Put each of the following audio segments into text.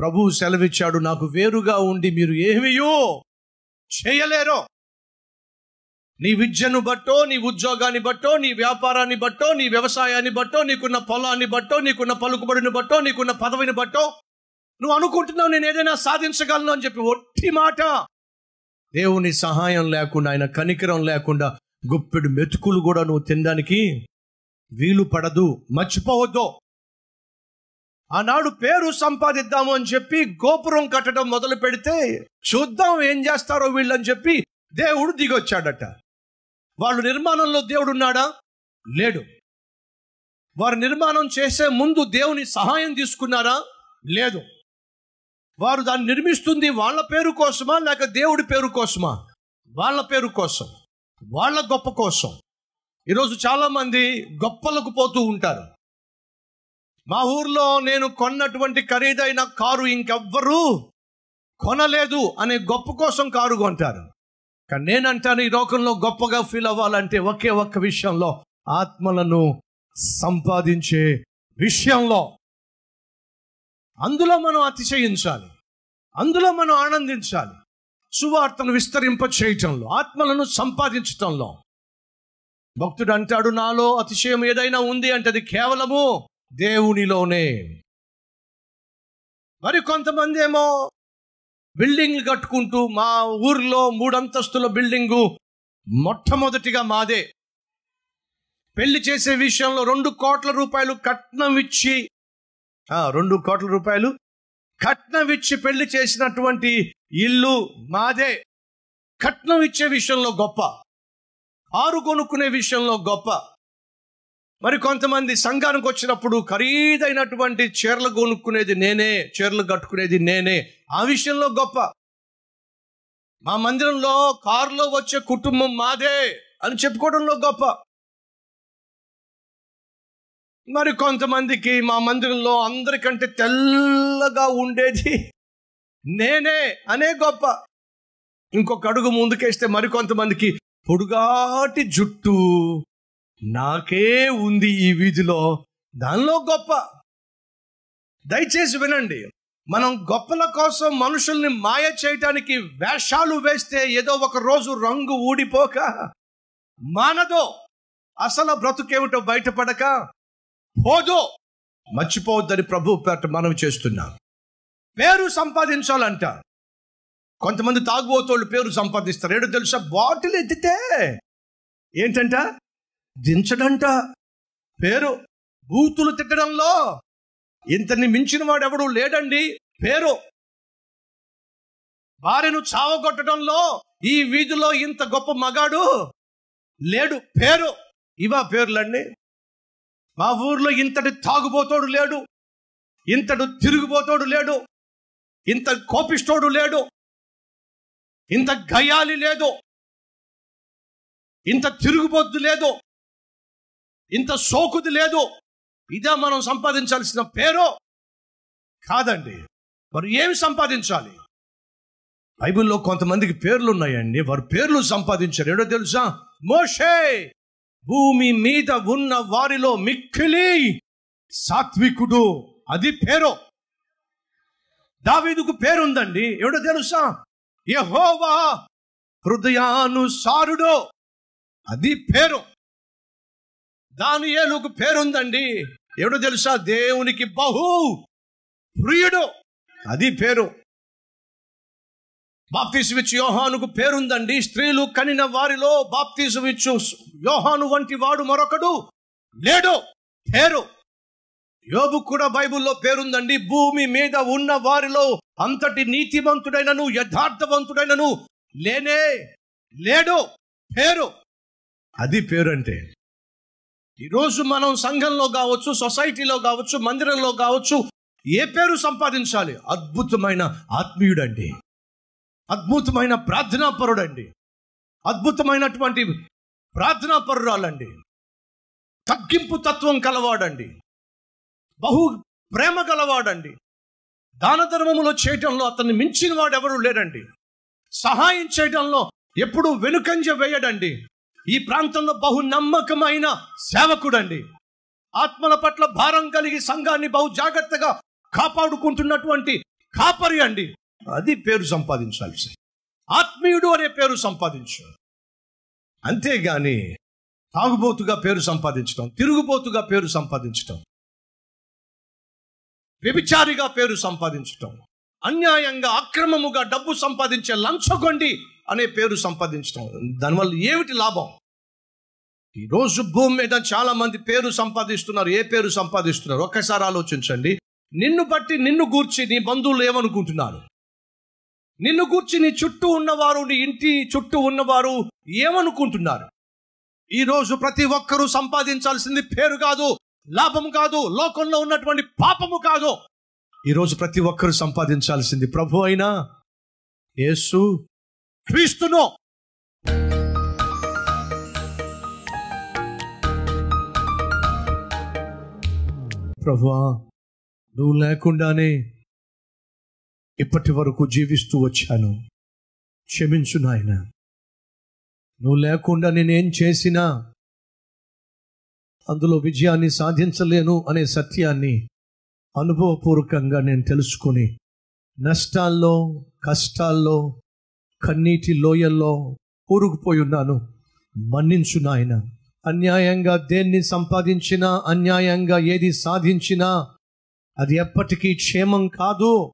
ప్రభు సెలవిచ్చాడు నాకు వేరుగా ఉండి మీరు ఏమియో చేయలేరో. నీ విద్యను బట్టో నీ ఉద్యోగాన్ని బట్టో నీ వ్యాపారాన్ని బట్టో నీ వ్యవసాయాన్ని బట్టో నీకున్న పొలాన్ని బట్టో నీకున్న పలుకుబడిని బట్టో నీకున్న పదవిని బట్టో నువ్వు అనుకుంటున్నావు నేను ఏదైనా సాధించగలను అని చెప్పి ఒట్టి మాట. దేవుని సహాయం లేకుండా ఆయన కనికరం లేకుండా గుప్పెడు మెతుకులు కూడా నువ్వు తినడానికి వీలు పడదు మర్చిపోవద్దు. ఆనాడు పేరు సంపాదిద్దాము అని చెప్పి గోపురం కట్టడం మొదలు పెడితే చూద్దాం ఏం చేస్తారో వీళ్ళని చెప్పి దేవుడు దిగొచ్చాడట. వాళ్ళు నిర్మాణంలో దేవుడు ఉన్నాడా లేడు. వారు నిర్మాణం చేసే ముందు దేవుని సహాయం తీసుకున్నారా? లేదు. వారు దాన్ని నిర్మిస్తుంది వాళ్ళ పేరు కోసమా లేక దేవుడి పేరు కోసమా? వాళ్ళ పేరు కోసం. వాళ్ళ గొప్ప కోసం. ఈరోజు చాలామంది గొప్పలకు పోతూ ఉంటారు. మా ఊర్లో నేను కొన్నటువంటి ఖరీదైన కారు ఇంకెవ్వరూ కొనలేదు అనే గొప్ప కోసం కారు కొంటారు. కానీ నేనంటాను ఈ లోకంలో గొప్పగా ఫీల్ అవ్వాలంటే ఒకే ఒక్క విషయంలో ఆత్మలను సంపాదించే విషయంలో. అందులో మనం అతిశయించాలి. అందులో మనం ఆనందించాలి. సువార్తను విస్తరింప చేయటంలో ఆత్మలను సంపాదించటంలో. భక్తుడు అంటాడు నాలో అతిశయం ఏదైనా ఉంది అంటే అది కేవలము దేవునిలోనే. మరి కొంతమంది ఏమో బిల్డింగ్లు కట్టుకుంటూ మా ఊర్లో మూడంతస్తుల బిల్డింగు మొట్టమొదటిగా మాదే. పెళ్ళి చేసే విషయంలో రెండు కోట్ల రూపాయలు కట్నం ఇచ్చి రెండు కోట్ల రూపాయలు కట్నం ఇచ్చి పెళ్ళి చేసినటువంటి ఇల్లు మాదే. కట్నం ఇచ్చే విషయంలో గొప్ప. ఆరు కొనుక్కునే విషయంలో గొప్ప. మరి కొంతమంది సంఘానికి వచ్చినప్పుడు ఖరీదైనటువంటి చీరలు కొనుక్కునేది నేనే చీరలు కట్టుకునేది నేనే. ఆ విషయంలో గొప్ప. మా మందిరంలో కారులో వచ్చే కుటుంబం మాదే అని చెప్పుకోవడంలో గొప్ప. మరి కొంతమందికి మా మందిరంలో అందరికంటే తెల్లగా ఉండేది నేనే అనే గొప్ప. ఇంకొక అడుగు ముందుకేస్తే మరి కొంతమందికి పొడుగాటి జుట్టు. నాకే ఉంది ఈ వీధిలో దానిలో గొప్ప. దయచేసి వినండి మనం గొప్పల కోసం మనుషుల్ని మాయ చేయటానికి వేషాలు వేస్తే ఏదో ఒక రోజు రంగు ఊడిపోక మానదో అసలు బ్రతుకేమిటో బయటపడక పోదో మర్చిపోవద్దని ప్రభు పేట మనం చేస్తున్నాం. పేరు సంపాదించాలంట. కొంతమంది తాగుబోతోళ్ళు పేరు సంపాదిస్తారు. ఏడో తెలుసా? బాటిల్ ఎత్తితే ఏంటంట? దించడంట. పేరు బూతులు తిట్టడంలో ఇంతని మించిన వాడు ఎవడు లేడండి. పేరు భార్యను చావగొట్టడంలో ఈ వీధిలో ఇంత గొప్ప మగాడు లేడు. పేరు ఇవా పేర్లండి. మా ఊర్లో ఇంతటి తాగుబోతోడు లేడు. ఇంతటి తిరుగుబోతోడు లేడు. ఇంత కోపిష్టోడు లేడు. ఇంత గయాలి లేదు. ఇంత తిరుగుబోద్దు లేదు. ఇంత సోకుది లేదు. ఇదే మనం సంపాదించాల్సిన పేరు. కాదండి. మరి ఏమి సంపాదించాలి? బైబిల్లో కొంతమందికి పేర్లు ఉన్నాయండి వారు పేర్లు సంపాదించారు ఏడో తెలుసా? మోషే భూమి మీద ఉన్న వారిలో మిక్కిలి సాత్వికుడు. అది పేరు. దావీదుకు పేరుందండి. ఎవడో తెలుసా? యహోవా హృదయానుసారుడు. అది పేరు. దానియేలుకు పేరుందండి. ఎవడో తెలుసా? దేవునికి బహు ప్రియుడు. అది పేరు. బాప్తీసుమిచ్చు యోహానుకు పేరుందండి. స్త్రీలు కనిన వారిలో బాప్తీసుమిచ్చు యోహాను వంటి వాడు మరొకడు లేడు. పేరు. యోబు కూడా బైబిల్లో పేరుందండి. భూమి మీద ఉన్న వారిలో అంతటి నీతివంతుడైనను యథార్థవంతుడైనను లేనే లేడు. పేరు. అది పేరు అంటే ఈరోజు మనం సంఘంలో కావచ్చు సొసైటీలో కావచ్చు మందిరంలో కావచ్చు ఏ పేరు సంపాదించాలి? అద్భుతమైన ఆత్మీయుడండి. అద్భుతమైన ప్రార్థనా పరుడండి అద్భుతమైనటువంటి ప్రార్థనాపరురాలండి. తగ్గింపు తత్వం కలవాడండి. బహు ప్రేమ గలవాడండి. దాన ధర్మములో చేయటంలో అతన్ని మించిన వాడు ఎవరు లేడండి సహాయం చేయడంలో ఎప్పుడు వెనుకంజ వేయడండి. ఈ ప్రాంతంలో బహు నమ్మకమైన సేవకుడండి. ఆత్మల పట్ల భారం కలిగి సంఘాన్ని బహు జాగ్రత్తగా కాపాడుకుంటున్నటువంటి కాపరి అండి. అది పేరు సంపాదించాల్సి. ఆత్మీయుడు అనే పేరు సంపాదించు. అంతేగాని తాగుబోతుగా పేరు సంపాదించడం తిరుగుబోతుగా పేరు సంపాదించటం వ్యభిచారిగా పేరు సంపాదించటం అన్యాయంగా అక్రమముగా డబ్బు సంపాదించే లంచగొండి అనే పేరు సంపాదించడం దానివల్ల ఏమిటి లాభం? ఈరోజు భూమి మీద చాలా మంది పేరు సంపాదిస్తున్నారు. ఏ పేరు సంపాదిస్తున్నారు? ఒక్కసారి ఆలోచించండి. నిన్ను బట్టి నిన్ను గూర్చి నీ బంధువులు ఏమనుకుంటున్నారు? నిన్ను గూర్చి నీ చుట్టూ ఉన్నవారు నీ ఇంటి చుట్టూ ఉన్నవారు ఏమనుకుంటున్నారు? ఈరోజు ప్రతి ఒక్కరూ సంపాదించాల్సింది పేరు కాదు లాభం కాదు లోకంలో ఉన్నటువంటి పాపము కాదు. ఈరోజు ప్రతి ఒక్కరూ సంపాదించాల్సింది ప్రభు అయినా యేసు క్రీస్తును. ప్రభా నువ్వు లేకుండానే ఇప్పటి వరకు జీవిస్తూ వచ్చాను. క్షమించు నాయన. నువ్వు లేకుండా నేనేం చేసినా అందులో విజయాన్ని సాధించలేను అనే సత్యాన్ని అనుభవపూర్వకంగా నేను తెలుసుకొని నష్టాల్లో కష్టాల్లో కన్నీటి లోయల్లో కూరుకుపోయి ఉన్నాను మన్నించు నాయన. అన్యాయంగా దేన్ని సంపాదించినా అన్యాయంగా ఏది సాధించినా అది ఎప్పటికీ క్షేమం కాదు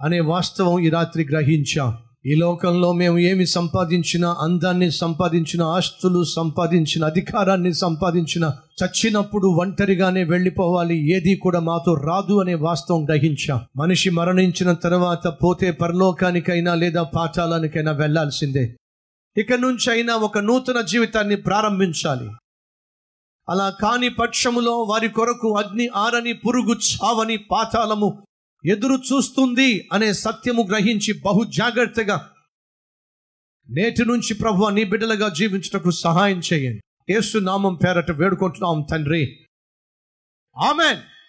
అనే వాస్తవం ఈ రాత్రి గ్రహించాం. ఈ లోకంలో మేము ఏమి సంపాదించిన అందాన్ని సంపాదించిన ఆస్తులు సంపాదించిన అధికారాన్ని సంపాదించిన చచ్చినప్పుడు ఒంటరిగానే వెళ్ళిపోవాలి ఏది కూడా మాతో రాదు అనే వాస్తవం గ్రహించాం. మనిషి మరణించిన తర్వాత పోతే పరలోకానికైనా లేదా పాఠాలనికైనా వెళ్ళాల్సిందే ఇక నుంచి అయినా ఒక నూతన జీవితాన్ని ప్రారంభించాలి. అలా కాని పక్షములో వారి కొరకు అగ్ని ఆరని పురుగు చావని పాతాళము ఎదురు చూస్తుంది అనే సత్యము గ్రహించి బహు జాగ్రత్తగా నేటి నుంచి ప్రభు నీ బిడ్డలుగా జీవించుటకు సహాయం చేయండి. యేసు నామం పేరట వేడుకుంటున్నాం తండ్రి. ఆమెన్.